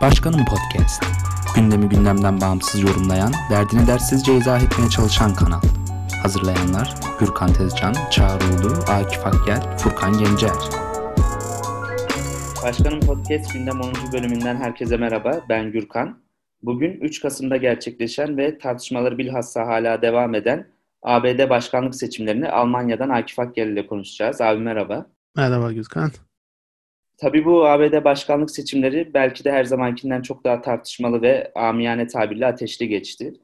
Başkanım Podcast. Gündemi gündemden bağımsız yorumlayan, derdini dersizce izah etmeye çalışan kanal. Hazırlayanlar Gürkan Tezcan, Çağrı Ulu, Akif Akgel, Furkan Gencer. Başkanım Podcast gündem 10. bölümünden herkese merhaba. Ben Gürkan. Bugün 3 Kasım'da gerçekleşen ve tartışmaları bilhassa hala devam eden ABD başkanlık seçimlerini Almanya'dan Akif Akgel ile konuşacağız. Abi merhaba. Merhaba Gürkan. Tabii bu ABD başkanlık seçimleri belki de her zamankinden çok daha tartışmalı ve amiyane tabirle ateşli geçti.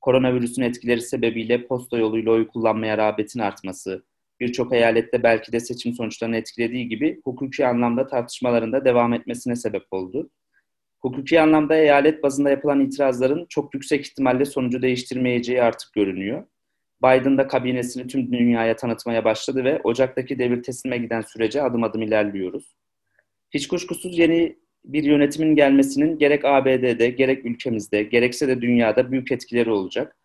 Koronavirüsün etkileri sebebiyle posta yoluyla oy kullanmaya rağbetin artması, birçok eyalette belki de seçim sonuçlarını etkilediği gibi hukuki anlamda tartışmalarında devam etmesine sebep oldu. Hukuki anlamda eyalet bazında yapılan itirazların çok yüksek ihtimalle sonucu değiştirmeyeceği artık görünüyor. Biden da kabinesini tüm dünyaya tanıtmaya başladı ve Ocak'taki devir teslime giden sürece adım adım ilerliyoruz. Hiç kuşkusuz yeni bir yönetimin gelmesinin gerek ABD'de, gerek ülkemizde, gerekse de dünyada büyük etkileri olacak.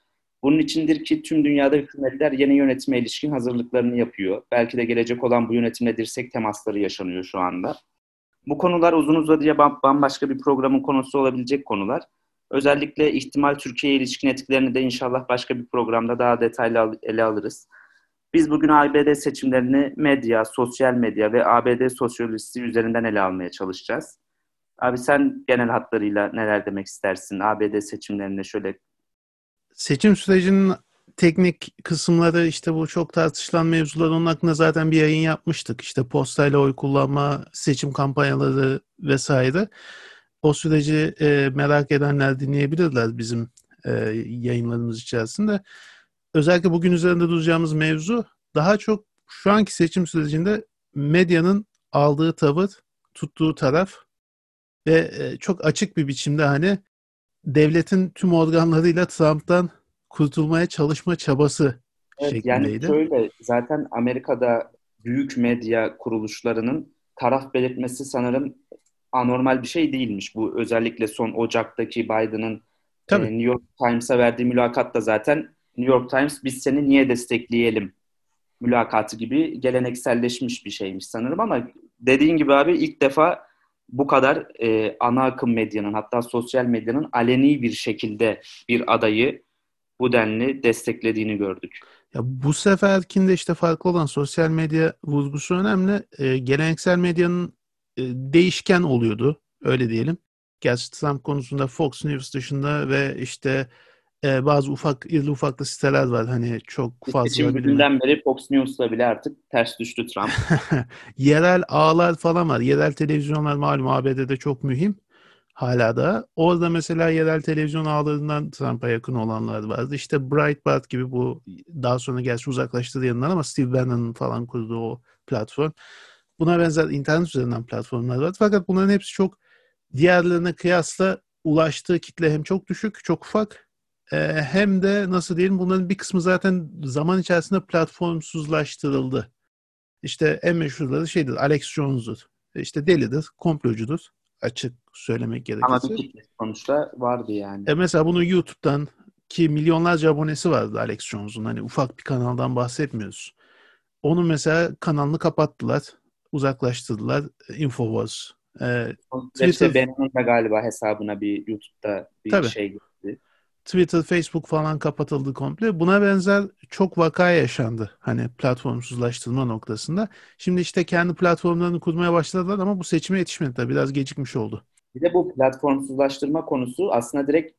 Bunun içindir ki tüm dünyada hükümetler yeni yönetime ilişkin hazırlıklarını yapıyor. Belki de gelecek olan bu yönetimle dirsek temasları yaşanıyor şu anda. Bu konular uzun uzadıya bambaşka bir programın konusu olabilecek konular. Özellikle ihtimal Türkiye'ye ilişkin etkilerini de inşallah başka bir programda daha detaylı ele alırız. Biz bugün ABD seçimlerini medya, sosyal medya ve ABD sosyolojisi üzerinden ele almaya çalışacağız. Abi sen genel hatlarıyla neler demek istersin ABD seçimlerine şöyle? Seçim sürecinin teknik kısımları işte bu çok tartışılan mevzular onun hakkında zaten bir yayın yapmıştık. İşte postayla oy kullanma, seçim kampanyaları vesaire. O süreci e, merak edenler dinleyebilirler bizim e, yayınlarımız içerisinde. Özellikle bugün üzerinde duracağımız mevzu daha çok şu anki seçim sürecinde medyanın aldığı tavır, tuttuğu taraf ve e, çok açık bir biçimde hani devletin tüm organlarıyla Trump'tan kurtulmaya çalışma çabası evet, şeklindeydi. Yani şöyle zaten Amerika'da büyük medya kuruluşlarının taraf belirtmesi sanırım anormal bir şey değilmiş. Bu özellikle son Ocak'taki Biden'ın e, New York Times'a verdiği mülakatta zaten New York Times biz seni niye destekleyelim mülakatı gibi gelenekselleşmiş bir şeymiş sanırım ama dediğin gibi abi ilk defa bu kadar e, ana akım medyanın hatta sosyal medyanın aleni bir şekilde bir adayı bu denli desteklediğini gördük. Ya bu seferkinde işte farklı olan sosyal medya vurgusu önemli. E, geleneksel medyanın e, değişken oluyordu öyle diyelim. Gerçi Trump konusunda Fox News dışında ve işte e, bazı ufak irli ufaklı siteler var hani çok fazla. Seçim gününden beri Fox News'la bile artık ters düştü Trump. Yerel ağlar falan var. Yerel televizyonlar malum ABD'de çok mühim. Hala da. Orada mesela yerel televizyon ağlarından Trump'a yakın olanlar vardı. İşte Breitbart gibi bu daha sonra gerçi uzaklaştırdı yanından ama Steve Bannon'ın falan kurduğu o platform. Buna benzer internet üzerinden platformlar var. Fakat bunların hepsi çok diğerlerine kıyasla ulaştığı kitle hem çok düşük, çok ufak hem de nasıl diyelim bunların bir kısmı zaten zaman içerisinde platformsuzlaştırıldı. İşte en meşhurları şeydir Alex Jones'dur. İşte delidir, komplocudur. Açık söylemek gerekirse. Ama bir sonuçta vardı yani. E mesela bunu YouTube'dan ki milyonlarca abonesi vardı Alex Jones'un. Hani ufak bir kanaldan bahsetmiyoruz. Onun mesela kanalını kapattılar. Uzaklaştırdılar. Infowars. Ee, Twitter... Ben'in de galiba hesabına bir YouTube'da bir Tabii. şey. Twitter, Facebook falan kapatıldı komple. Buna benzer çok vaka yaşandı. Hani platformsuzlaştırma noktasında. Şimdi işte kendi platformlarını kurmaya başladılar ama bu seçime yetişmedi tabii. Biraz gecikmiş oldu. Bir de bu platformsuzlaştırma konusu aslında direkt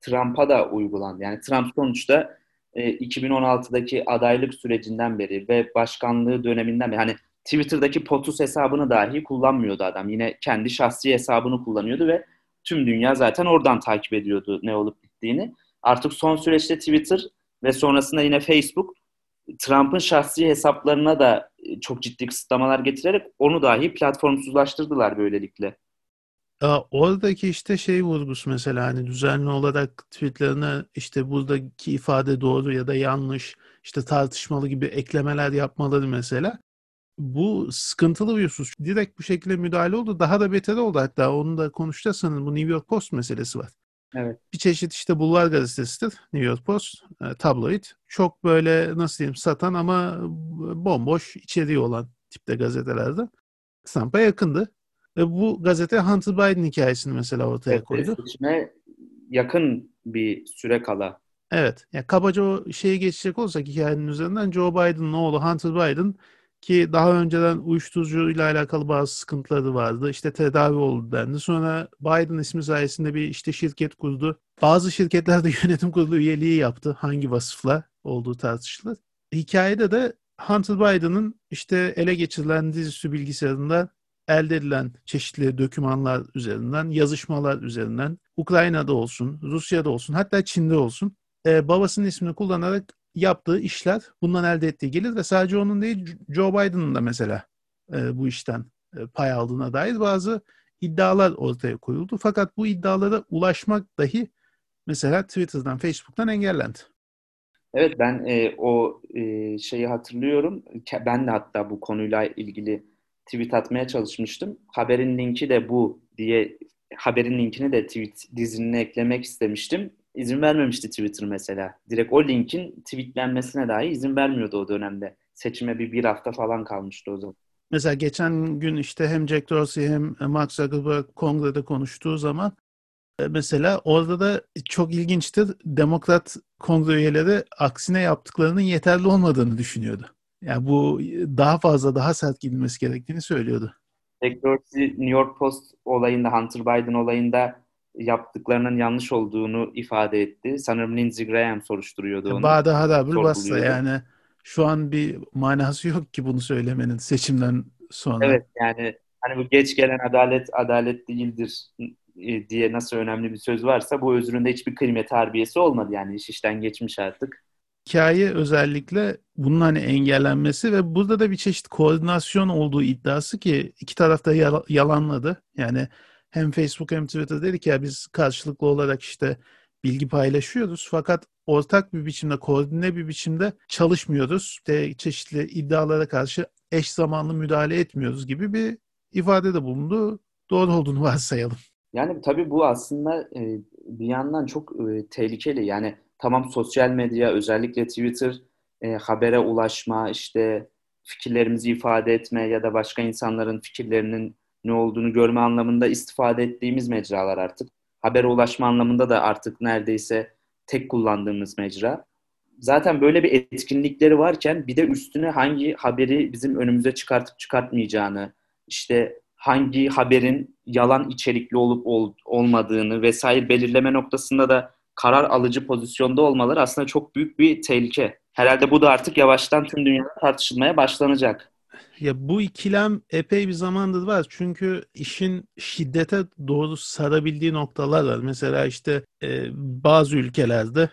Trump'a da uygulandı. Yani Trump sonuçta e, 2016'daki adaylık sürecinden beri ve başkanlığı döneminden beri hani Twitter'daki POTUS hesabını dahi kullanmıyordu adam. Yine kendi şahsi hesabını kullanıyordu ve tüm dünya zaten oradan takip ediyordu ne olup bittiğini. Artık son süreçte Twitter ve sonrasında yine Facebook Trump'ın şahsi hesaplarına da e, çok ciddi kısıtlamalar getirerek onu dahi platformsuzlaştırdılar böylelikle. Ya oradaki işte şey vurgusu mesela hani düzenli olarak tweetlerine işte buradaki ifade doğru ya da yanlış işte tartışmalı gibi eklemeler yapmaları mesela bu sıkıntılı bir husus. Direkt bu şekilde müdahale oldu. Daha da beter oldu hatta. Onu da konuşacağız sanırım. Bu New York Post meselesi var. Evet. Bir çeşit işte bulvar gazetesidir New York Post. E, tabloid. Çok böyle nasıl diyeyim satan ama bomboş içeriği olan tipte gazetelerde. Trump'a yakındı. Ve bu gazete Hunter Biden hikayesini mesela ortaya Evet, koydu. Seçime yakın bir süre kala. Evet. Ya kabaca o şeye geçecek olursak hikayenin üzerinden Joe Biden'ın oğlu Hunter Biden ki daha önceden uyuşturucuyla alakalı bazı sıkıntıları vardı. İşte tedavi oldu dendi. Sonra Biden ismi sayesinde bir işte şirket kurdu. Bazı şirketlerde yönetim kurulu üyeliği yaptı. Hangi vasıfla olduğu tartışılır. Hikayede de Hunter Biden'ın işte ele geçirilen dizüstü bilgisayarında elde edilen çeşitli dokümanlar üzerinden, yazışmalar üzerinden, Ukrayna'da olsun, Rusya'da olsun, hatta Çin'de olsun e, babasının ismini kullanarak yaptığı işler bundan elde ettiği gelir ve sadece onun değil Joe Biden'ın da mesela e, bu işten e, pay aldığına dair bazı iddialar ortaya koyuldu. Fakat bu iddialara ulaşmak dahi mesela Twitter'dan, Facebook'tan engellendi. Evet ben e, o e, şeyi hatırlıyorum. Ben de hatta bu konuyla ilgili tweet atmaya çalışmıştım. Haberin linki de bu diye haberin linkini de tweet dizinine eklemek istemiştim. İzin vermemişti Twitter mesela. Direkt o linkin tweetlenmesine dahi izin vermiyordu o dönemde. Seçime bir bir hafta falan kalmıştı o zaman. Mesela geçen gün işte hem Jack Dorsey hem Mark Zuckerberg kongrede konuştuğu zaman e, mesela orada da çok ilginçtir. Demokrat kongre üyeleri aksine yaptıklarının yeterli olmadığını düşünüyordu. Yani bu daha fazla daha sert gidilmesi gerektiğini söylüyordu. Jack Dorsey New York Post olayında, Hunter Biden olayında yaptıklarının yanlış olduğunu ifade etti. Sanırım Lindsey Graham soruşturuyordu onu. Harabül bassa sorguluyordu. yani şu an bir manası yok ki bunu söylemenin seçimden sonra. Evet yani hani bu geç gelen adalet adalet değildir e, diye nasıl önemli bir söz varsa bu özründe hiçbir kıymet harbiyesi olmadı yani iş işten geçmiş artık. hikaye özellikle bunun hani engellenmesi ve burada da bir çeşit koordinasyon olduğu iddiası ki iki tarafta yala- yalanladı. Yani hem Facebook hem Twitter dedi ki ya biz karşılıklı olarak işte bilgi paylaşıyoruz fakat ortak bir biçimde, koordine bir biçimde çalışmıyoruz. De çeşitli iddialara karşı eş zamanlı müdahale etmiyoruz gibi bir ifade bulundu. Doğru olduğunu varsayalım. Yani tabii bu aslında e, bir yandan çok e, tehlikeli. Yani tamam sosyal medya özellikle Twitter e, habere ulaşma, işte fikirlerimizi ifade etme ya da başka insanların fikirlerinin ne olduğunu görme anlamında istifade ettiğimiz mecralar artık. Habere ulaşma anlamında da artık neredeyse tek kullandığımız mecra. Zaten böyle bir etkinlikleri varken bir de üstüne hangi haberi bizim önümüze çıkartıp çıkartmayacağını, işte hangi haberin yalan içerikli olup ol- olmadığını vesaire belirleme noktasında da karar alıcı pozisyonda olmaları aslında çok büyük bir tehlike. Herhalde bu da artık yavaştan tüm dünyada tartışılmaya başlanacak. Ya bu ikilem epey bir zamandır var. Çünkü işin şiddete doğru sarabildiği noktalar var. Mesela işte e, bazı ülkelerde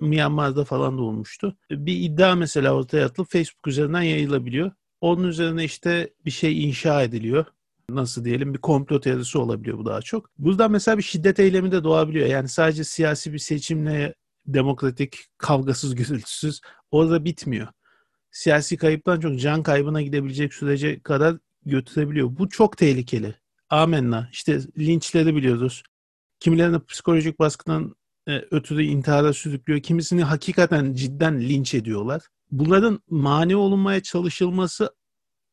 Myanmar'da falan da olmuştu. Bir iddia mesela ortaya atılıp Facebook üzerinden yayılabiliyor. Onun üzerine işte bir şey inşa ediliyor. Nasıl diyelim bir komplo teorisi olabiliyor bu daha çok. Buradan mesela bir şiddet eylemi de doğabiliyor. Yani sadece siyasi bir seçimle demokratik, kavgasız, gürültüsüz orada bitmiyor siyasi kayıptan çok can kaybına gidebilecek sürece kadar götürebiliyor. Bu çok tehlikeli. Amenna. İşte linçleri biliyoruz. Kimilerini psikolojik baskından e, ötürü intihara sürüklüyor. Kimisini hakikaten cidden linç ediyorlar. Bunların mani olunmaya çalışılması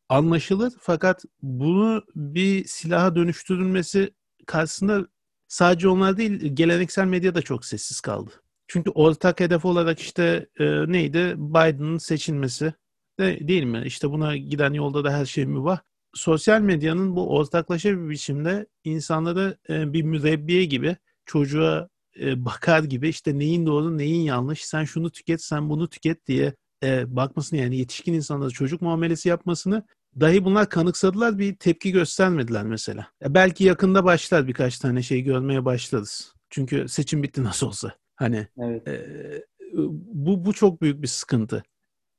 anlaşılır fakat bunu bir silaha dönüştürülmesi karşısında sadece onlar değil geleneksel medya da çok sessiz kaldı. Çünkü ortak hedef olarak işte e, neydi? Biden'ın seçilmesi de, değil mi? İşte buna giden yolda da her şey mübah. Sosyal medyanın bu ortaklaşa bir biçimde insanları e, bir mürebbiye gibi çocuğa e, bakar gibi işte neyin doğru neyin yanlış sen şunu tüket sen bunu tüket diye e, bakmasını yani yetişkin insanlara çocuk muamelesi yapmasını dahi bunlar kanıksadılar bir tepki göstermediler mesela. Ya belki yakında başlar birkaç tane şey görmeye başlarız. Çünkü seçim bitti nasıl olsa. Hani Evet. e, bu bu çok büyük bir sıkıntı.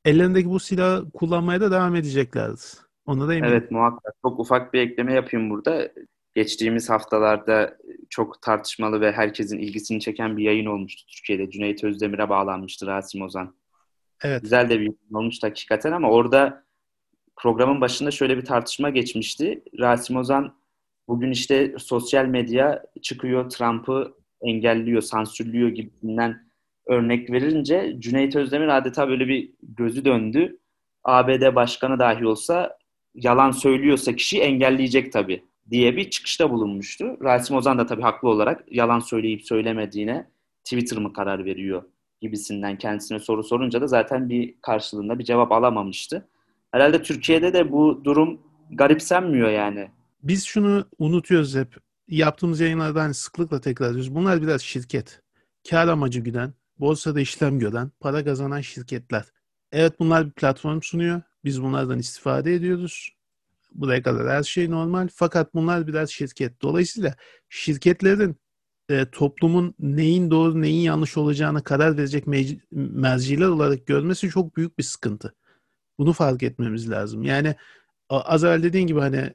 Ellerindeki bu silahı kullanmaya da devam edeceklerdir. Ona da eminim. Evet muhakkak. Çok ufak bir ekleme yapayım burada. Geçtiğimiz haftalarda çok tartışmalı ve herkesin ilgisini çeken bir yayın olmuştu Türkiye'de. Cüneyt Özdemir'e bağlanmıştı Rasim Ozan. Evet. Güzel de bir yayın olmuştu hakikaten ama orada programın başında şöyle bir tartışma geçmişti. Rasim Ozan bugün işte sosyal medya çıkıyor Trump'ı engelliyor, sansürlüyor gibisinden örnek verince Cüneyt Özdemir adeta böyle bir gözü döndü. ABD başkanı dahi olsa yalan söylüyorsa kişi engelleyecek tabii. diye bir çıkışta bulunmuştu. Rasim Ozan da tabii haklı olarak yalan söyleyip söylemediğine Twitter mı karar veriyor gibisinden kendisine soru sorunca da zaten bir karşılığında bir cevap alamamıştı. Herhalde Türkiye'de de bu durum garipsenmiyor yani. Biz şunu unutuyoruz hep. Yaptığımız yayınlarda hani sıklıkla tekrar ediyoruz. Bunlar biraz şirket. Kar amacı güden, borsada işlem gören, para kazanan şirketler. Evet bunlar bir platform sunuyor. Biz bunlardan istifade ediyoruz. Buraya kadar her şey normal. Fakat bunlar biraz şirket. Dolayısıyla şirketlerin e, toplumun neyin doğru neyin yanlış olacağını karar verecek me- merciler olarak görmesi çok büyük bir sıkıntı. Bunu fark etmemiz lazım. Yani az evvel dediğin gibi hani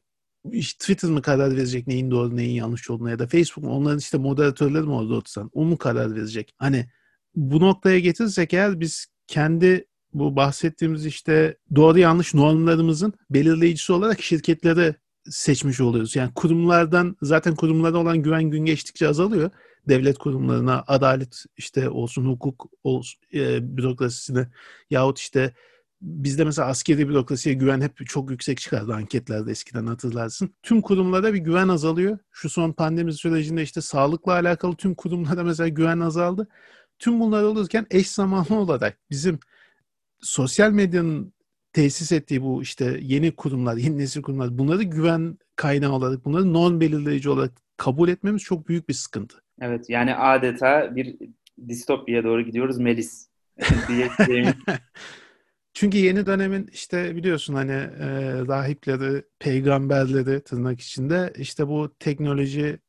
işte Twitter mı karar verecek neyin doğru neyin yanlış olduğuna ya da Facebook mu onların işte moderatörleri mi orada otursan o mu karar verecek? Hani bu noktaya getirirsek eğer biz kendi bu bahsettiğimiz işte doğru yanlış normlarımızın belirleyicisi olarak şirketleri seçmiş oluyoruz. Yani kurumlardan zaten kurumlara olan güven gün geçtikçe azalıyor. Devlet kurumlarına, adalet işte olsun, hukuk olsun, e, bürokrasisine yahut işte bizde mesela askeri bürokrasiye güven hep çok yüksek çıkardı anketlerde eskiden hatırlarsın. Tüm kurumlara bir güven azalıyor. Şu son pandemi sürecinde işte sağlıkla alakalı tüm kurumlara mesela güven azaldı. Tüm bunlar olurken eş zamanlı olarak bizim sosyal medyanın tesis ettiği bu işte yeni kurumlar, yeni nesil kurumlar bunları güven kaynağı olarak, bunları non belirleyici olarak kabul etmemiz çok büyük bir sıkıntı. Evet yani adeta bir distopyaya doğru gidiyoruz Melis Çünkü yeni dönemin işte biliyorsun hani e, rahipleri, peygamberleri tırnak içinde işte bu teknoloji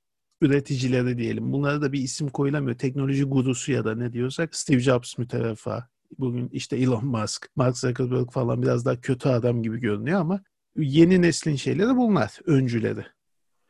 üreticileri diyelim. Bunlara da bir isim koyulamıyor. Teknoloji gurusu ya da ne diyorsak Steve Jobs mütevefa. Bugün işte Elon Musk, Mark Zuckerberg falan biraz daha kötü adam gibi görünüyor ama yeni neslin şeyleri bunlar, öncüleri.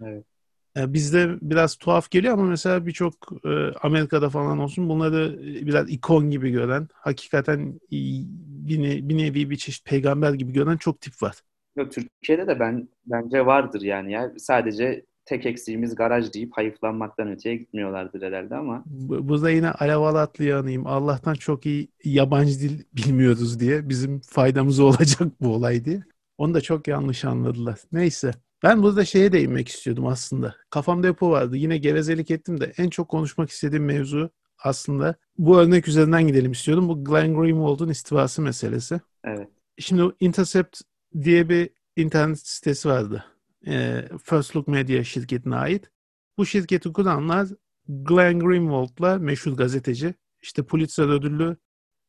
Evet. Yani bizde biraz tuhaf geliyor ama mesela birçok e, Amerika'da falan olsun bunları biraz ikon gibi gören, hakikaten bir, ne, bir nevi bir çeşit peygamber gibi gören çok tip var. Yok, Türkiye'de de ben bence vardır yani ya. Sadece tek eksiğimiz garaj deyip hayıflanmaktan öteye gitmiyorlardır herhalde ama. Burada yine alev alatlı yanayım. Allah'tan çok iyi yabancı dil bilmiyoruz diye. Bizim faydamız olacak bu olay diye. Onu da çok yanlış anladılar. Neyse. Ben burada şeye değinmek istiyordum aslında. Kafamda o vardı. Yine gevezelik ettim de en çok konuşmak istediğim mevzu aslında bu örnek üzerinden gidelim istiyordum. Bu Glenn Greenwald'un istifası meselesi. Evet. Şimdi o Intercept diye bir internet sitesi vardı. Ee, First Look Media şirketine ait. Bu şirketi kuranlar Glenn Greenwald'la meşhur gazeteci, işte Pulitzer ödüllü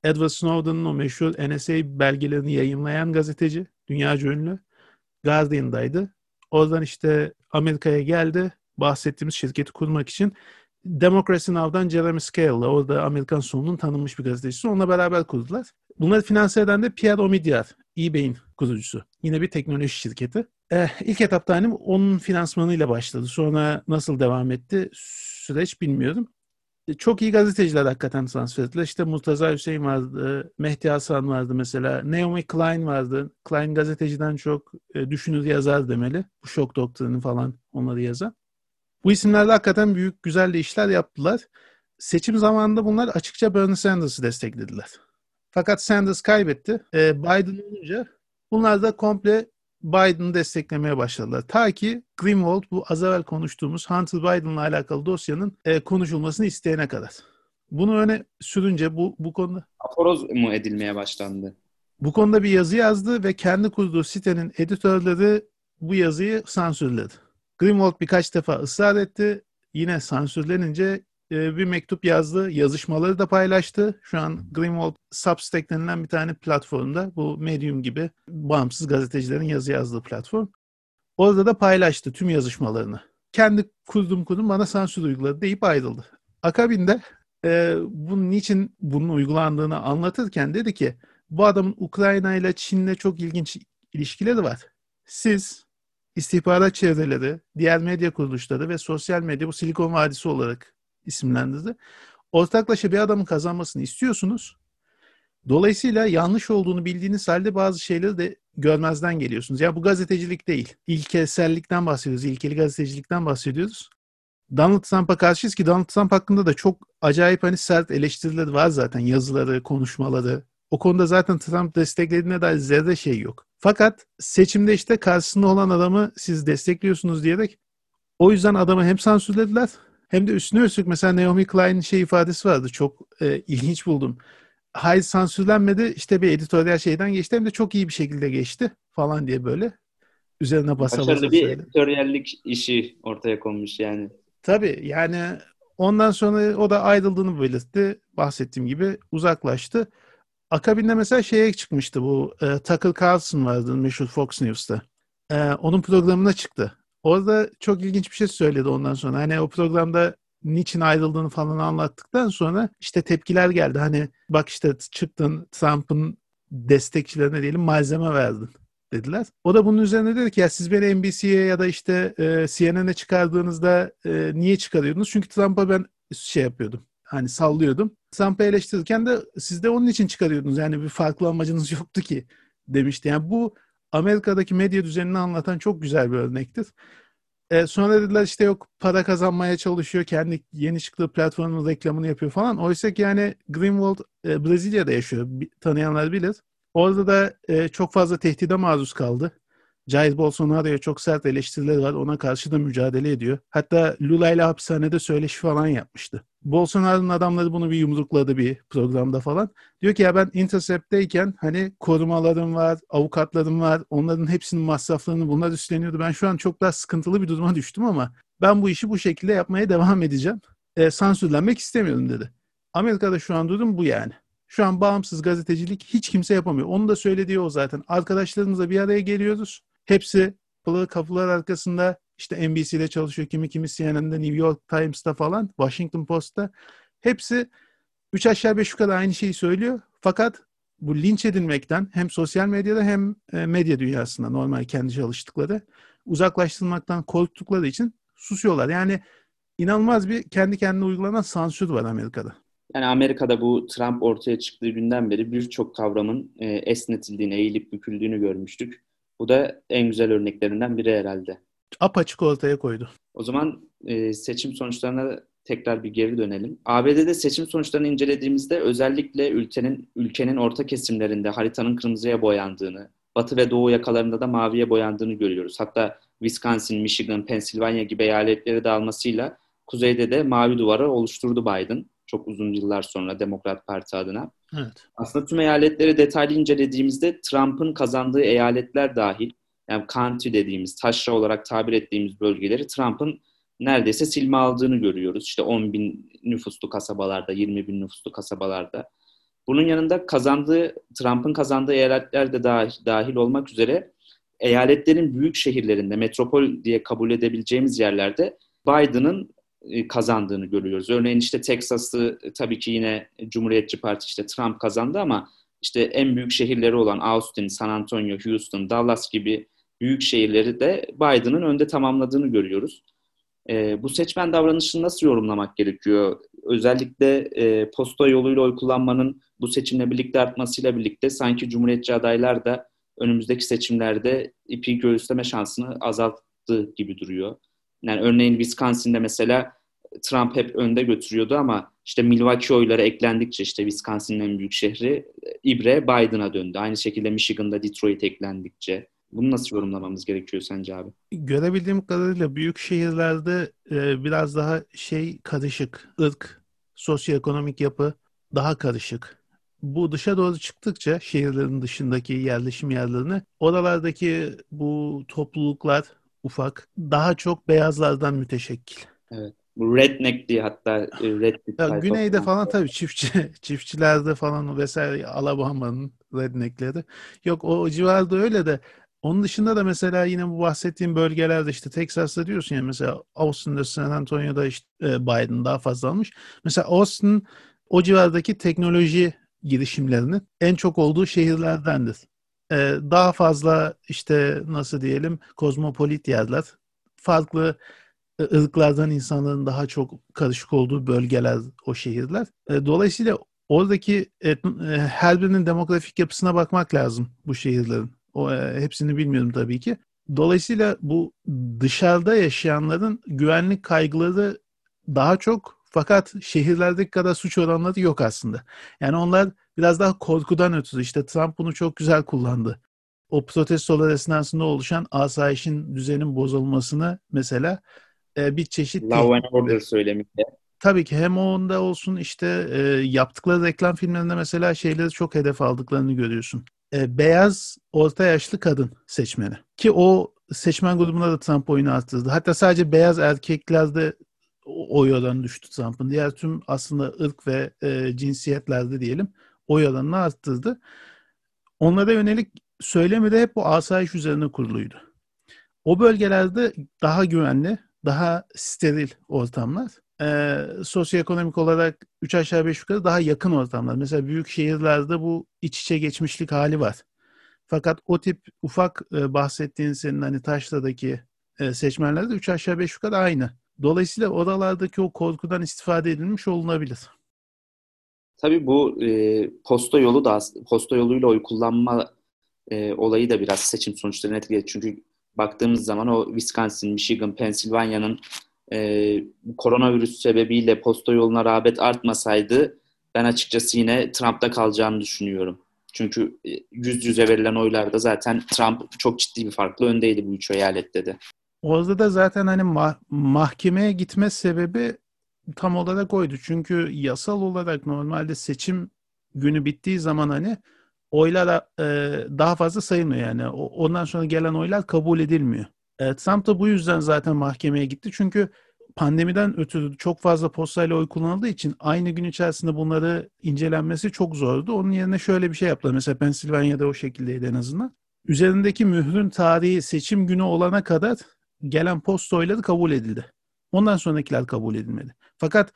Edward Snowden'ın o meşhur NSA belgelerini yayınlayan gazeteci, dünyaca ünlü. Guardian'daydı. Oradan işte Amerika'ya geldi. Bahsettiğimiz şirketi kurmak için. Democracy Now'dan Jeremy Scale'la orada Amerikan solunun tanınmış bir gazetecisi. Onunla beraber kurdular. Bunları finanse eden de Pierre Omidyar, eBay'in kurucusu. Yine bir teknoloji şirketi. Ee, ilk etapta hani onun finansmanıyla başladı. Sonra nasıl devam etti süreç bilmiyorum. E, çok iyi gazeteciler hakikaten transfer ettiler. İşte Murtaza Hüseyin vardı, Mehdi Hasan vardı mesela. Naomi Klein vardı. Klein gazeteciden çok e, düşünür yazar demeli. Bu şok doktrini falan onları yazan. Bu isimlerle hakikaten büyük güzel de işler yaptılar. Seçim zamanında bunlar açıkça Bernie Sanders'ı desteklediler. Fakat Sanders kaybetti. E, Biden olunca bunlar da komple Biden'ı desteklemeye başladılar. Ta ki Greenwald bu az evvel konuştuğumuz Hunter Biden'la alakalı dosyanın e, konuşulmasını isteyene kadar. Bunu öne sürünce bu, bu konuda... Aforoz mu edilmeye başlandı? Bu konuda bir yazı yazdı ve kendi kurduğu sitenin editörleri bu yazıyı sansürledi. Greenwald birkaç defa ısrar etti. Yine sansürlenince e, bir mektup yazdı. Yazışmaları da paylaştı. Şu an Greenwald Substack denilen bir tane platformda bu Medium gibi bağımsız gazetecilerin yazı yazdığı platform. Orada da paylaştı tüm yazışmalarını. Kendi kurdum kurdum bana sansür uyguladı deyip ayrıldı. Akabinde e, bunun niçin bunun uygulandığını anlatırken dedi ki bu adamın Ukrayna ile Çin'le çok ilginç ilişkileri var. Siz istihbarat çevreleri, diğer medya kuruluşları ve sosyal medya bu Silikon Vadisi olarak isimlendirdi. Ortaklaşa bir adamın kazanmasını istiyorsunuz. Dolayısıyla yanlış olduğunu bildiğiniz halde bazı şeyleri de görmezden geliyorsunuz. Ya bu gazetecilik değil. İlkesellikten bahsediyoruz. İlkeli gazetecilikten bahsediyoruz. Donald Trump'a karşıyız ki Donald Trump hakkında da çok acayip hani sert eleştirileri var zaten. Yazıları, konuşmaları. O konuda zaten Trump desteklediğine dair zerre şey yok. Fakat seçimde işte karşısında olan adamı siz destekliyorsunuz diyerek o yüzden adamı hem sansürlediler hem de üstüne üstlük mesela Naomi Klein'in şey ifadesi vardı. Çok e, ilginç buldum. Hayır sansürlenmedi işte bir editoryal şeyden geçti hem de çok iyi bir şekilde geçti falan diye böyle üzerine basa Başarılı basa bir söyledi. editoryallik işi ortaya konmuş yani. Tabii yani ondan sonra o da ayrıldığını belirtti. Bahsettiğim gibi uzaklaştı. Akabinde mesela şeye çıkmıştı bu e, Tucker Carlson vardı meşhur Fox News'ta. E, onun programına çıktı. Orada çok ilginç bir şey söyledi ondan sonra. Hani o programda niçin ayrıldığını falan anlattıktan sonra işte tepkiler geldi. Hani bak işte çıktın Trump'ın destekçilerine diyelim malzeme verdin dediler. O da bunun üzerine dedi ki ya siz beni NBC'ye ya da işte e, CNN'e çıkardığınızda e, niye çıkarıyordunuz? Çünkü Trump'a ben şey yapıyordum. Hani sallıyordum. Trump'ı eleştirirken de siz de onun için çıkarıyordunuz. Yani bir farklı amacınız yoktu ki demişti. Yani bu Amerika'daki medya düzenini anlatan çok güzel bir örnektir. E, sonra dediler işte yok para kazanmaya çalışıyor. Kendi yeni çıktığı platformun reklamını yapıyor falan. Oysa ki yani Greenwald e, Brezilya'da yaşıyor. Bi- Tanıyanlar bilir. Orada da e, çok fazla tehdide maruz kaldı. Jair Bolsonaro'ya çok sert eleştirileri var. Ona karşı da mücadele ediyor. Hatta Lula ile hapishanede söyleşi falan yapmıştı. Bolsonaro'nun adamları bunu bir yumrukladı bir programda falan. Diyor ki ya ben Intercept'teyken hani korumalarım var, avukatlarım var. Onların hepsinin masraflarını bunlar üstleniyordu. Ben şu an çok daha sıkıntılı bir duruma düştüm ama ben bu işi bu şekilde yapmaya devam edeceğim. E, sansürlenmek istemiyorum dedi. Amerika'da şu an durum bu yani. Şu an bağımsız gazetecilik hiç kimse yapamıyor. Onu da söylediği o zaten. Arkadaşlarımızla bir araya geliyoruz. Hepsi kapılar, arkasında işte NBC'de çalışıyor. Kimi kimi CNN'de, New York Times'ta falan, Washington Post'ta. Hepsi üç aşağı beş yukarı aynı şeyi söylüyor. Fakat bu linç edilmekten hem sosyal medyada hem e, medya dünyasında normal kendi çalıştıkları uzaklaştırmaktan korktukları için susuyorlar. Yani inanılmaz bir kendi kendine uygulanan sansür var Amerika'da. Yani Amerika'da bu Trump ortaya çıktığı günden beri birçok kavramın e, esnetildiğini, eğilip büküldüğünü görmüştük. Bu da en güzel örneklerinden biri herhalde. Apaçık ortaya koydu. O zaman e, seçim sonuçlarına tekrar bir geri dönelim. ABD'de seçim sonuçlarını incelediğimizde özellikle ülkenin ülkenin orta kesimlerinde haritanın kırmızıya boyandığını, batı ve doğu yakalarında da maviye boyandığını görüyoruz. Hatta Wisconsin, Michigan, Pennsylvania gibi eyaletleri de almasıyla kuzeyde de mavi duvarı oluşturdu Biden çok uzun yıllar sonra Demokrat Parti adına. Evet. Aslında tüm eyaletleri detaylı incelediğimizde Trump'ın kazandığı eyaletler dahil, yani county dediğimiz, taşra olarak tabir ettiğimiz bölgeleri Trump'ın neredeyse silme aldığını görüyoruz. İşte 10 bin nüfuslu kasabalarda, 20 bin nüfuslu kasabalarda. Bunun yanında kazandığı, Trump'ın kazandığı eyaletler de dahil, dahil olmak üzere eyaletlerin büyük şehirlerinde, metropol diye kabul edebileceğimiz yerlerde Biden'ın e, kazandığını görüyoruz. Örneğin işte Texas'ı tabii ki yine Cumhuriyetçi Parti işte Trump kazandı ama işte en büyük şehirleri olan Austin, San Antonio, Houston, Dallas gibi büyük şehirleri de Biden'ın önde tamamladığını görüyoruz. E, bu seçmen davranışını nasıl yorumlamak gerekiyor? Özellikle e, posta yoluyla oy kullanmanın bu seçimle birlikte artmasıyla birlikte sanki Cumhuriyetçi adaylar da önümüzdeki seçimlerde ipi göğüsleme şansını azalttı gibi duruyor. Yani örneğin Wisconsin'de mesela Trump hep önde götürüyordu ama işte Milwaukee oyları eklendikçe işte Wisconsin'in en büyük şehri İbre Biden'a döndü. Aynı şekilde Michigan'da Detroit eklendikçe. Bunu nasıl yorumlamamız gerekiyor sence abi? Görebildiğim kadarıyla büyük şehirlerde e, biraz daha şey karışık. ırk, sosyoekonomik yapı daha karışık. Bu dışa doğru çıktıkça şehirlerin dışındaki yerleşim yerlerine oralardaki bu topluluklar ufak daha çok beyazlardan müteşekkil. Evet. Bu redneck diye hatta e, redneck ya güneyde falan tabii çiftçi çiftçilerde falan vesaire Alabama'nın redneckleri. Yok o civarda öyle de onun dışında da mesela yine bu bahsettiğim bölgelerde işte Texas'ta diyorsun ya mesela Austin'da San Antonio'da işte Biden daha fazla almış. Mesela Austin o civardaki teknoloji girişimlerinin en çok olduğu şehirlerdendir. Ee, daha fazla işte nasıl diyelim kozmopolit yerler, farklı ırklardan insanların daha çok karışık olduğu bölgeler o şehirler. E, dolayısıyla oradaki e, her birinin demografik yapısına bakmak lazım bu şehirlerin. O e, hepsini bilmiyorum tabii ki. Dolayısıyla bu dışarıda yaşayanların güvenlik kaygıları daha çok fakat şehirlerdeki kadar suç oranları yok aslında. Yani onlar biraz daha korkudan ötürü işte Trump bunu çok güzel kullandı. o protestolar esnasında oluşan asayişin düzenin bozulmasını mesela e, bir çeşit Law and Order söyleminde. Tabii ki hem onda olsun işte e, yaptıkları reklam filmlerinde mesela şeyleri çok hedef aldıklarını görüyorsun. E, beyaz orta yaşlı kadın seçmeni. Ki o seçmen grubunda da Trump oyunu arttırdı. Hatta sadece beyaz erkeklerde oy oranı düştü Trump'ın. Diğer tüm aslında ırk ve e, cinsiyetlerde diyelim oy oranını arttırdı. Onlara yönelik söylemi de hep bu asayiş üzerine kuruluydu. O bölgelerde daha güvenli, daha steril ortamlar. E, sosyoekonomik olarak 3 aşağı 5 yukarı daha yakın ortamlar. Mesela büyük şehirlerde bu iç içe geçmişlik hali var. Fakat o tip ufak e, bahsettiğin senin hani Taşla'daki e, seçmenlerde 3 aşağı 5 yukarı aynı. Dolayısıyla oralardaki o korkudan istifade edilmiş olunabilir. Tabii bu e, posta yolu da posta yoluyla oy kullanma e, olayı da biraz seçim sonuçlarını etkiledi. Çünkü baktığımız zaman o Wisconsin, Michigan, Pennsylvania'nın e, koronavirüs sebebiyle posta yoluna rağbet artmasaydı ben açıkçası yine Trump'ta kalacağını düşünüyorum. Çünkü e, yüz yüze verilen oylarda zaten Trump çok ciddi bir farklı öndeydi bu üç eyalette de. Orada da zaten hani mah- mahkemeye gitme sebebi tam olarak oydu. Çünkü yasal olarak normalde seçim günü bittiği zaman hani oylar e, daha fazla sayılmıyor yani. O, ondan sonra gelen oylar kabul edilmiyor. E, Trump da bu yüzden zaten mahkemeye gitti. Çünkü pandemiden ötürü çok fazla postayla oy kullanıldığı için aynı gün içerisinde bunları incelenmesi çok zordu. Onun yerine şöyle bir şey yaptılar. Mesela Pennsylvania'da o şekildeydi en azından. Üzerindeki mührün tarihi seçim günü olana kadar gelen posta oyları kabul edildi. Ondan sonrakiler kabul edilmedi. Fakat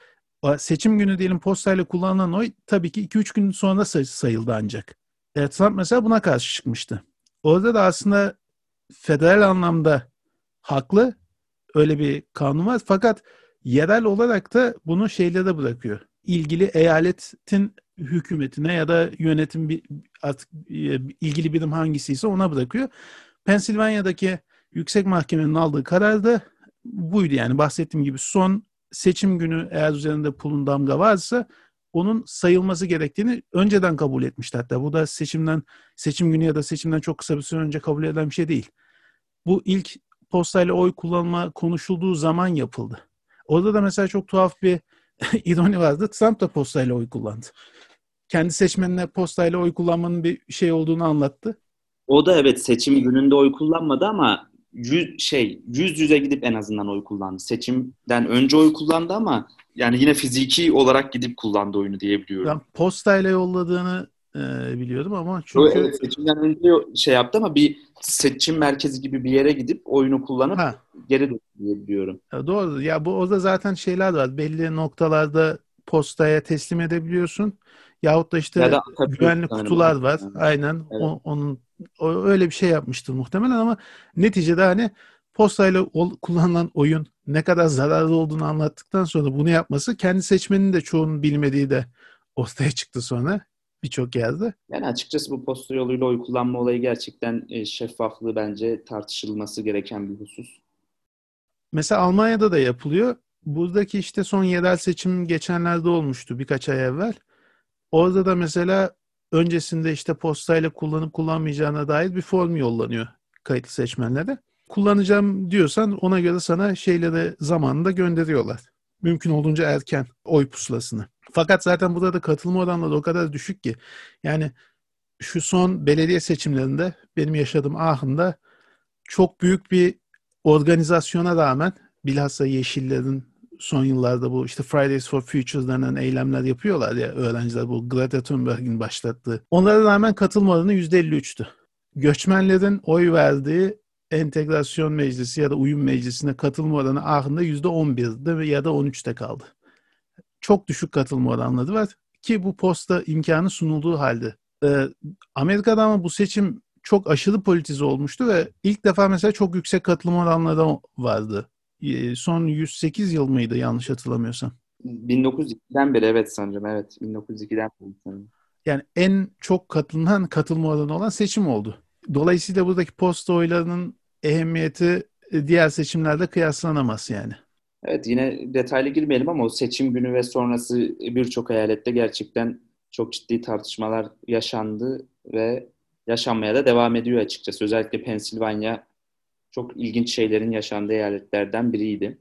seçim günü diyelim postayla kullanılan oy tabii ki 2-3 gün sonra sayıldı ancak. E, Trump mesela buna karşı çıkmıştı. Orada da aslında federal anlamda haklı. Öyle bir kanun var. Fakat yerel olarak da bunu şeylere bırakıyor. İlgili eyaletin hükümetine ya da yönetim bir, artık e, ilgili birim hangisiyse ona bırakıyor. Pensilvanya'daki yüksek mahkemenin aldığı karar da buydu yani bahsettiğim gibi son seçim günü eğer üzerinde pulun damga varsa onun sayılması gerektiğini önceden kabul etmişti hatta. Bu da seçimden seçim günü ya da seçimden çok kısa bir süre önce kabul edilen bir şey değil. Bu ilk postayla oy kullanma konuşulduğu zaman yapıldı. Orada da mesela çok tuhaf bir ironi vardı. Trump da postayla oy kullandı. Kendi seçmenine postayla oy kullanmanın bir şey olduğunu anlattı. O da evet seçim gününde oy kullanmadı ama yüz, şey yüz yüze gidip en azından oy kullandı. Seçimden önce oy kullandı ama yani yine fiziki olarak gidip kullandı oyunu diyebiliyorum. Ben postayla yolladığını e, biliyordum ama çünkü... Evet, seçimden önce şey yaptı ama bir seçim merkezi gibi bir yere gidip oyunu kullanıp ha. geri döndü diyebiliyorum. Ya doğru. Ya bu orada zaten şeyler var. Belli noktalarda postaya teslim edebiliyorsun. Yahut da işte ya da güvenli kutular var. Yani. Aynen. Evet. O, onun öyle bir şey yapmıştır muhtemelen ama neticede hani postayla kullanılan oyun ne kadar zararlı olduğunu anlattıktan sonra bunu yapması kendi seçmenin de çoğunun bilmediği de ortaya çıktı sonra birçok yerde. Yani açıkçası bu posta yoluyla oy kullanma olayı gerçekten e, şeffaflığı bence tartışılması gereken bir husus. Mesela Almanya'da da yapılıyor. Buradaki işte son yerel seçim geçenlerde olmuştu birkaç ay evvel. Orada da mesela öncesinde işte postayla kullanıp kullanmayacağına dair bir form yollanıyor kayıtlı seçmenlere. Kullanacağım diyorsan ona göre sana şeyleri zamanında gönderiyorlar. Mümkün olduğunca erken oy pusulasını. Fakat zaten burada da katılma oranları o kadar düşük ki. Yani şu son belediye seçimlerinde benim yaşadığım Ahın'da çok büyük bir organizasyona rağmen bilhassa Yeşillerin son yıllarda bu işte Fridays for Future denen eylemler yapıyorlar ya öğrenciler bu Greta Thunberg'in başlattığı. Onlara rağmen katılma oranı %53'tü. Göçmenlerin oy verdiği entegrasyon meclisi ya da uyum meclisine katılma oranı Ahın'da %11'de ya da 13'te kaldı. Çok düşük katılma oranları var ki bu posta imkanı sunulduğu halde. Ee, Amerika'da ama bu seçim çok aşırı politize olmuştu ve ilk defa mesela çok yüksek katılım oranları vardı. Ee, son 108 yıl mıydı yanlış hatırlamıyorsam? 1902'den beri evet sanırım evet 1902'den beri sanırım. Yani en çok katılınan katılma oranı olan seçim oldu. Dolayısıyla buradaki posta oylarının ehemmiyeti e, diğer seçimlerde kıyaslanamaz yani. Evet yine detaylı girmeyelim ama o seçim günü ve sonrası birçok eyalette gerçekten çok ciddi tartışmalar yaşandı ve yaşanmaya da devam ediyor açıkçası. Özellikle Pensilvanya çok ilginç şeylerin yaşandığı eyaletlerden biriydi.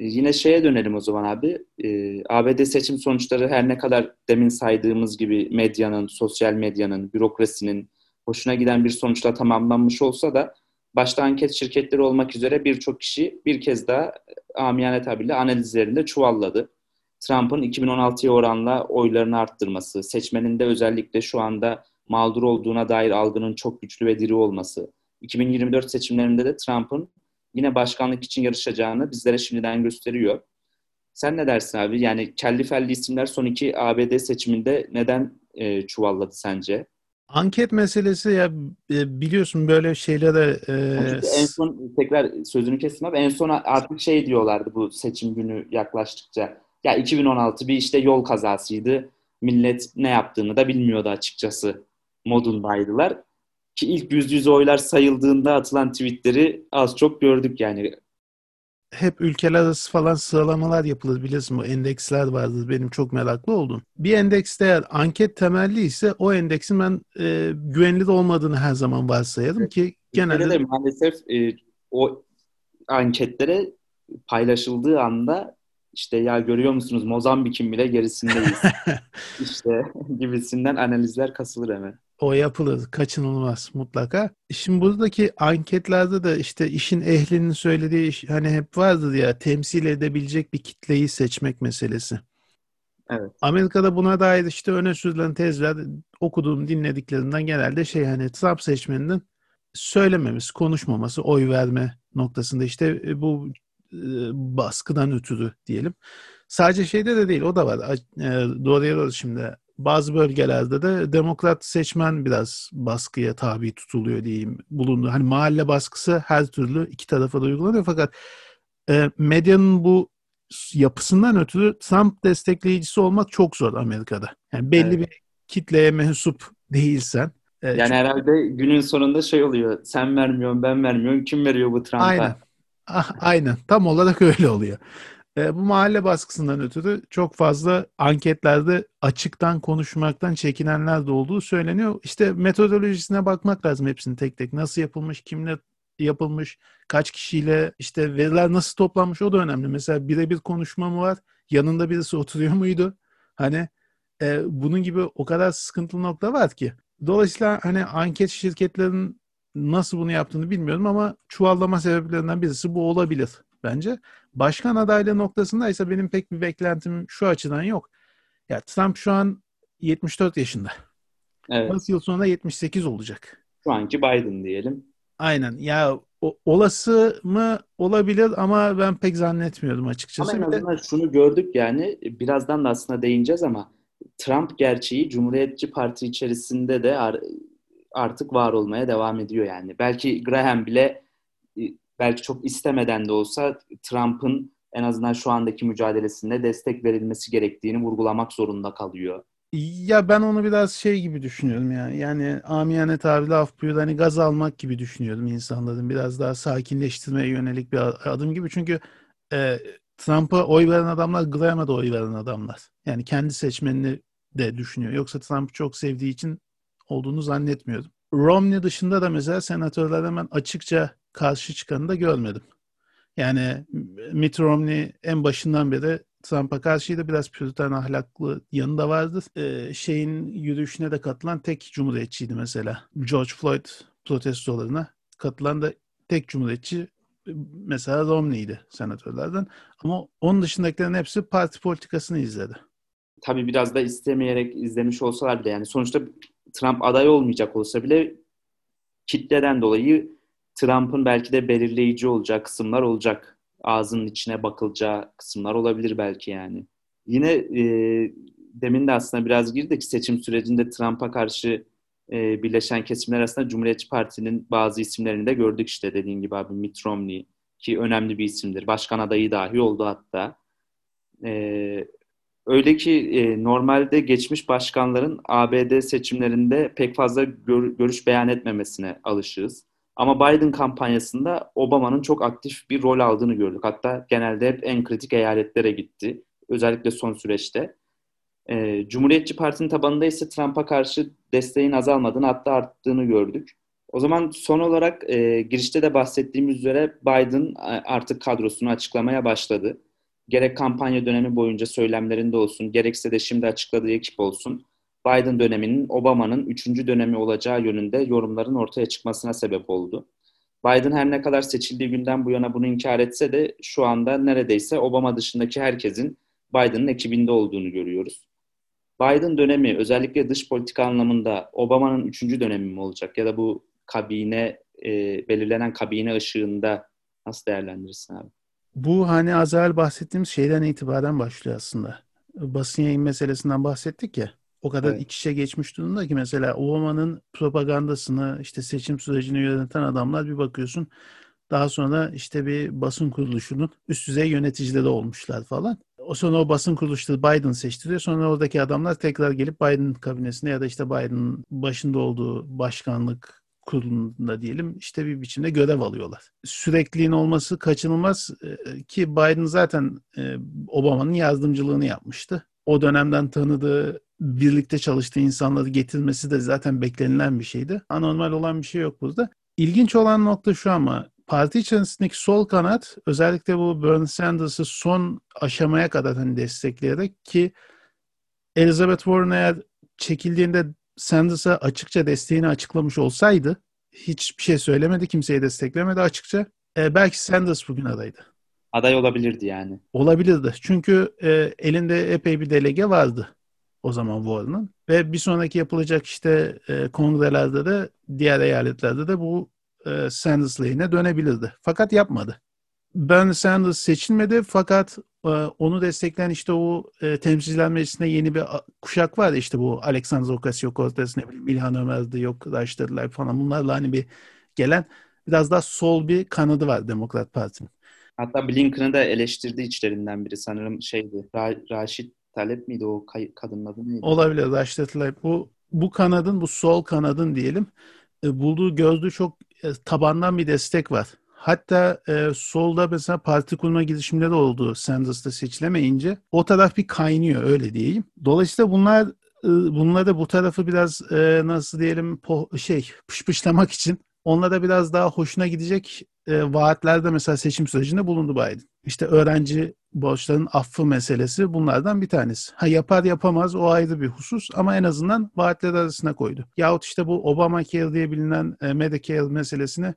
E, yine şeye dönelim o zaman abi. E, ABD seçim sonuçları her ne kadar demin saydığımız gibi medyanın, sosyal medyanın, bürokrasinin hoşuna giden bir sonuçla tamamlanmış olsa da başta anket şirketleri olmak üzere birçok kişi bir kez daha amiyane tabirle analizlerinde çuvalladı. Trump'ın 2016'ya oranla oylarını arttırması, seçmenin de özellikle şu anda mağdur olduğuna dair algının çok güçlü ve diri olması, 2024 seçimlerinde de Trump'ın yine başkanlık için yarışacağını bizlere şimdiden gösteriyor. Sen ne dersin abi? Yani kelli felli isimler son iki ABD seçiminde neden e, çuvalladı sence? Anket meselesi ya e, biliyorsun böyle şeylere e, en son tekrar sözünü kestim abi en son artık şey diyorlardı bu seçim günü yaklaştıkça ya 2016 bir işte yol kazasıydı millet ne yaptığını da bilmiyordu açıkçası modundaydılar ki ilk yüz yüze oylar sayıldığında atılan tweetleri az çok gördük yani hep ülkeler arası falan sıralamalar yapılır bilirsin bu endeksler vardır benim çok meraklı oldum. Bir endekste eğer anket temelli ise o endeksin ben e, güvenilir olmadığını her zaman varsayarım evet. ki genelde... De maalesef e, o anketlere paylaşıldığı anda işte ya görüyor musunuz Mozambik'in bile gerisindeyiz. işte gibisinden analizler kasılır hemen. O yapılır. Kaçınılmaz mutlaka. Şimdi buradaki anketlerde de işte işin ehlinin söylediği hani hep vardır ya temsil edebilecek bir kitleyi seçmek meselesi. Evet. Amerika'da buna dair işte öne sürülen tezler okuduğum dinlediklerimden genelde şey hani Trump seçmeninin söylememesi, konuşmaması, oy verme noktasında işte e, bu e, baskıdan ötürü diyelim. Sadece şeyde de değil o da var. E, doğruya doğru şimdi bazı bölgelerde de demokrat seçmen biraz baskıya tabi tutuluyor diyeyim bulundu. Hani mahalle baskısı her türlü iki tarafa da uygulanıyor fakat e, medyanın bu yapısından ötürü Trump destekleyicisi olmak çok zor Amerika'da. Yani belli evet. bir kitleye mensup değilsen. E, yani çünkü... herhalde günün sonunda şey oluyor. Sen vermiyorsun, ben vermiyorum. Kim veriyor bu Trump'a? Aynen. Ah, aynen. Tam olarak öyle oluyor. E, bu mahalle baskısından ötürü çok fazla anketlerde açıktan konuşmaktan çekinenler de olduğu söyleniyor. İşte metodolojisine bakmak lazım hepsini tek tek. Nasıl yapılmış, kimle yapılmış, kaç kişiyle işte veriler nasıl toplanmış o da önemli. Mesela birebir konuşma mı var? Yanında birisi oturuyor muydu? Hani e, bunun gibi o kadar sıkıntılı nokta var ki. Dolayısıyla hani anket şirketlerinin nasıl bunu yaptığını bilmiyorum ama çuvallama sebeplerinden birisi bu olabilir bence. Başkan adaylığı noktasında ise benim pek bir beklentim şu açıdan yok. Ya Trump şu an 74 yaşında. Evet. 4 yıl sonra 78 olacak. Şu anki Biden diyelim. Aynen. Ya o, olası mı olabilir ama ben pek zannetmiyordum açıkçası. Ama en azından şunu gördük yani birazdan da aslında değineceğiz ama Trump gerçeği Cumhuriyetçi Parti içerisinde de artık var olmaya devam ediyor yani. Belki Graham bile belki çok istemeden de olsa Trump'ın en azından şu andaki mücadelesinde destek verilmesi gerektiğini vurgulamak zorunda kalıyor. Ya ben onu biraz şey gibi düşünüyorum yani. Yani amiyane tabirle af buyur hani gaz almak gibi düşünüyordum insanların. Biraz daha sakinleştirmeye yönelik bir adım gibi. Çünkü e, Trump'a oy veren adamlar Graham'a da oy veren adamlar. Yani kendi seçmenini de düşünüyor. Yoksa Trump'ı çok sevdiği için olduğunu zannetmiyorum. Romney dışında da mesela senatörler hemen açıkça karşı çıkanı da görmedim. Yani Mitt Romney en başından beri Trump'a karşıydı. Biraz püriten ahlaklı yanı da vardı. Ee, şeyin yürüyüşüne de katılan tek cumhuriyetçiydi mesela. George Floyd protestolarına katılan da tek cumhuriyetçi mesela Romney'di senatörlerden. Ama onun dışındakilerin hepsi parti politikasını izledi. Tabii biraz da istemeyerek izlemiş olsalar bile yani sonuçta Trump aday olmayacak olsa bile kitleden dolayı Trump'ın belki de belirleyici olacağı kısımlar olacak. Ağzının içine bakılacağı kısımlar olabilir belki yani. Yine e, demin de aslında biraz girdik seçim sürecinde Trump'a karşı e, birleşen kesimler arasında Cumhuriyetçi Parti'nin bazı isimlerini de gördük işte dediğin gibi abi Mitt Romney ki önemli bir isimdir. Başkan adayı dahi oldu hatta. E, öyle ki e, normalde geçmiş başkanların ABD seçimlerinde pek fazla gör, görüş beyan etmemesine alışığız. Ama Biden kampanyasında Obama'nın çok aktif bir rol aldığını gördük. Hatta genelde hep en kritik eyaletlere gitti. Özellikle son süreçte. E, Cumhuriyetçi Parti'nin tabanında ise Trump'a karşı desteğin azalmadığını hatta arttığını gördük. O zaman son olarak e, girişte de bahsettiğimiz üzere Biden artık kadrosunu açıklamaya başladı. Gerek kampanya dönemi boyunca söylemlerinde olsun, gerekse de şimdi açıkladığı ekip olsun, Biden döneminin Obama'nın üçüncü dönemi olacağı yönünde yorumların ortaya çıkmasına sebep oldu. Biden her ne kadar seçildiği günden bu yana bunu inkar etse de şu anda neredeyse Obama dışındaki herkesin Biden'ın ekibinde olduğunu görüyoruz. Biden dönemi özellikle dış politika anlamında Obama'nın üçüncü dönemi mi olacak ya da bu kabine e, belirlenen kabine ışığında nasıl değerlendirirsin abi? Bu hani az evvel bahsettiğimiz şeyden itibaren başlıyor aslında. Basın yayın meselesinden bahsettik ya. O kadar evet. iç içe geçmiş durumda ki mesela Obama'nın propagandasını işte seçim sürecini yöneten adamlar bir bakıyorsun daha sonra işte bir basın kuruluşunun üst düzey yöneticileri olmuşlar falan. O sonra o basın kuruluşları Biden seçtiriyor. Sonra oradaki adamlar tekrar gelip Biden kabinesine ya da işte Biden'ın başında olduğu başkanlık kurulunda diyelim işte bir biçimde görev alıyorlar. Sürekliliğin olması kaçınılmaz ki Biden zaten Obama'nın yardımcılığını yapmıştı. O dönemden tanıdığı birlikte çalıştığı insanları getirmesi de zaten beklenilen bir şeydi. Anormal olan bir şey yok burada. İlginç olan nokta şu ama parti içerisindeki sol kanat özellikle bu Bernie Sanders'ı son aşamaya kadar hani destekleyerek ki Elizabeth Warren eğer çekildiğinde Sanders'a açıkça desteğini açıklamış olsaydı hiçbir şey söylemedi, kimseyi desteklemedi açıkça. E, belki Sanders bugün adaydı. Aday olabilirdi yani. Olabilirdi. Çünkü e, elinde epey bir delege vardı o zaman Warren'ın. Ve bir sonraki yapılacak işte e, kongrelerde de diğer eyaletlerde de bu e, Sanders lehine dönebilirdi. Fakat yapmadı. Bernie Sanders seçilmedi fakat e, onu destekleyen işte o e, temsilciler meclisinde yeni bir kuşak var işte bu Alexander Ocasio-Cortez ne bileyim İlhan Ömer'di yok Raşit'ler falan bunlarla hani bir gelen biraz daha sol bir kanadı var Demokrat Parti'nin. Hatta Blinken'ı da eleştirdi içlerinden biri sanırım şeydi Ra- Raşit Talep miydi o kadının adı neydi? Olabilir Raşit Talep. Bu, bu kanadın bu sol kanadın diyelim e, bulduğu gözlü çok e, tabandan bir destek var. Hatta e, solda mesela parti kurma girişimleri oldu Sanders'ta seçilemeyince. O taraf bir kaynıyor öyle diyeyim. Dolayısıyla bunlar e, bunlar da bu tarafı biraz e, nasıl diyelim po, şey pışpışlamak için onlara biraz daha hoşuna gidecek e, vaatlerde mesela seçim sürecinde bulundu Biden. İşte öğrenci borçların affı meselesi bunlardan bir tanesi. Ha yapar yapamaz o ayrı bir husus ama en azından vaatler arasına koydu. Yahut işte bu Obamacare diye bilinen e, Medicare meselesini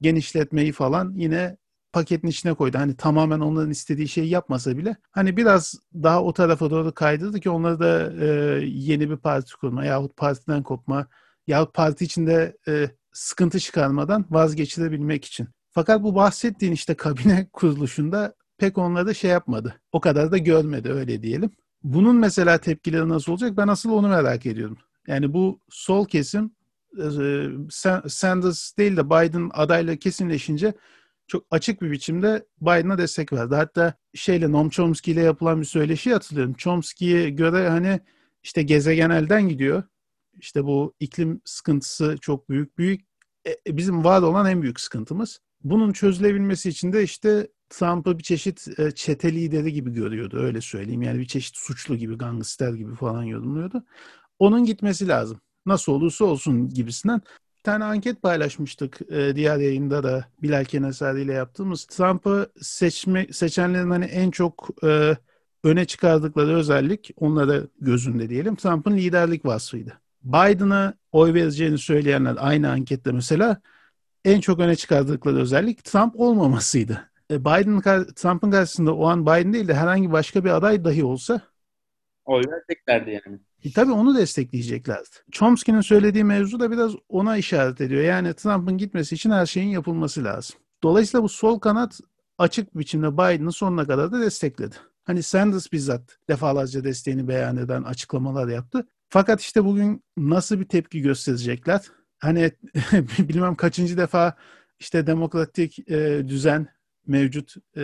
genişletmeyi falan yine paketin içine koydu. Hani tamamen onların istediği şeyi yapmasa bile hani biraz daha o tarafa doğru kaydırdı ki onları da e, yeni bir parti kurma yahut partiden kopma yahut parti içinde e, sıkıntı çıkarmadan vazgeçilebilmek için. Fakat bu bahsettiğin işte kabine kuruluşunda pek onları şey yapmadı. O kadar da görmedi öyle diyelim. Bunun mesela tepkileri nasıl olacak ben asıl onu merak ediyorum. Yani bu sol kesim e, Sanders değil de Biden adayla kesinleşince çok açık bir biçimde Biden'a destek verdi. Hatta şeyle Noam Chomsky ile yapılan bir söyleşi hatırlıyorum. Chomsky'ye göre hani işte gezegen elden gidiyor. İşte bu iklim sıkıntısı çok büyük. Büyük e, bizim var olan en büyük sıkıntımız. Bunun çözülebilmesi için de işte Trump'ı bir çeşit e, çete lideri gibi görüyordu öyle söyleyeyim. Yani bir çeşit suçlu gibi, gangster gibi falan yorumluyordu. Onun gitmesi lazım. Nasıl olursa olsun gibisinden. Bir tane anket paylaşmıştık e, diğer yayında da Bilal Kenesari ile yaptığımız. Trump'ı seçme, seçenlerin hani en çok e, öne çıkardıkları özellik onlara gözünde diyelim Trump'ın liderlik vasfıydı. Biden'a oy vereceğini söyleyenler aynı ankette mesela en çok öne çıkardıkları özellik Trump olmamasıydı. E, Biden Trump'ın karşısında o an Biden değil de herhangi başka bir aday dahi olsa oy vereceklerdi yani. E, tabii onu destekleyeceklerdi. Chomsky'nin söylediği mevzu da biraz ona işaret ediyor. Yani Trump'ın gitmesi için her şeyin yapılması lazım. Dolayısıyla bu sol kanat açık biçimde Biden'ı sonuna kadar da destekledi. Hani Sanders bizzat defalarca desteğini beyan eden açıklamalar yaptı. Fakat işte bugün nasıl bir tepki gösterecekler? Hani bilmem kaçıncı defa işte demokratik e, düzen mevcut e,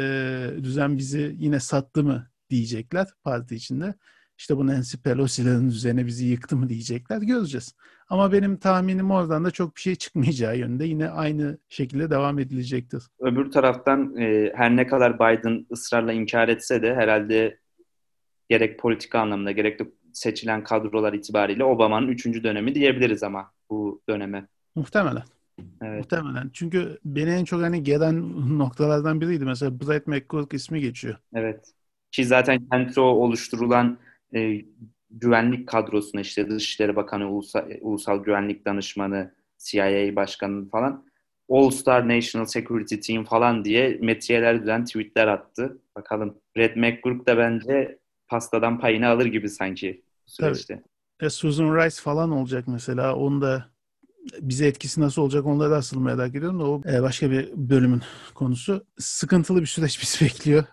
düzen bizi yine sattı mı diyecekler parti içinde. İşte bu Nancy Pelosi'lerin üzerine bizi yıktı mı diyecekler. Göreceğiz. Ama benim tahminim oradan da çok bir şey çıkmayacağı yönde yine aynı şekilde devam edilecektir. Öbür taraftan e, her ne kadar Biden ısrarla inkar etse de herhalde gerek politika anlamında gerek de seçilen kadrolar itibariyle Obama'nın üçüncü dönemi diyebiliriz ama bu döneme. Muhtemelen. Evet. Muhtemelen. Çünkü beni en çok hani gelen noktalardan biriydi. Mesela Brett McGurk ismi geçiyor. Evet. Ki zaten Kentro oluşturulan e, güvenlik kadrosuna işte Dışişleri Bakanı, Ulusal, Ulusal Güvenlik Danışmanı, CIA Başkanı falan All Star National Security Team falan diye metiyeler düzen tweetler attı. Bakalım. Brett McGurk da bence pastadan payını alır gibi sanki süreçte. E, Susan Rice falan olacak mesela. Onun da bize etkisi nasıl olacak onları da asıl merak ediyorum da o e, başka bir bölümün konusu. Sıkıntılı bir süreç bizi bekliyor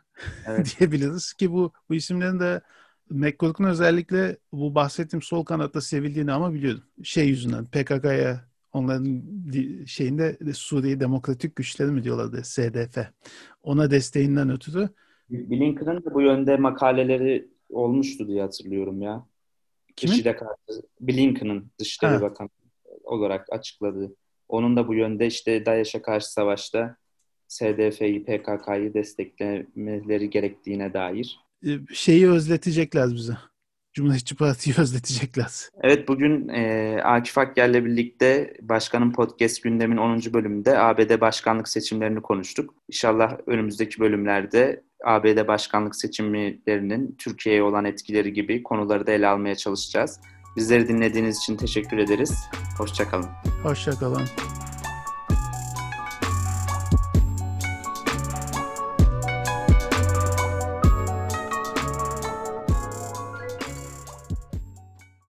Evet. diyebiliriz ki bu bu isimlerin de McCourt'un özellikle bu bahsettiğim sol kanatta sevildiğini ama biliyordum. Şey yüzünden PKK'ya onların şeyinde de Suriye Demokratik Güçleri mi diyorlardı SDF. Ona desteğinden ötürü Blinken'ın da bu yönde makaleleri olmuştu diye hatırlıyorum ya. Kimin? IŞİD'e karşı Blinken'ın Dışişleri Ha. Bakanı olarak açıkladığı. Onun da bu yönde işte DAEŞ'e karşı savaşta SDF'yi, PKK'yı desteklemeleri gerektiğine dair. E, şeyi özletecekler bize. Cumhuriyetçi Parti'yi özletecekler. Evet bugün e, Akif Akgül'le birlikte Başkanın Podcast gündemin 10. bölümünde ABD başkanlık seçimlerini konuştuk. İnşallah önümüzdeki bölümlerde ABD başkanlık seçimlerinin Türkiye'ye olan etkileri gibi konuları da ele almaya çalışacağız. Bizleri dinlediğiniz için teşekkür ederiz. Hoşçakalın. Hoşçakalın.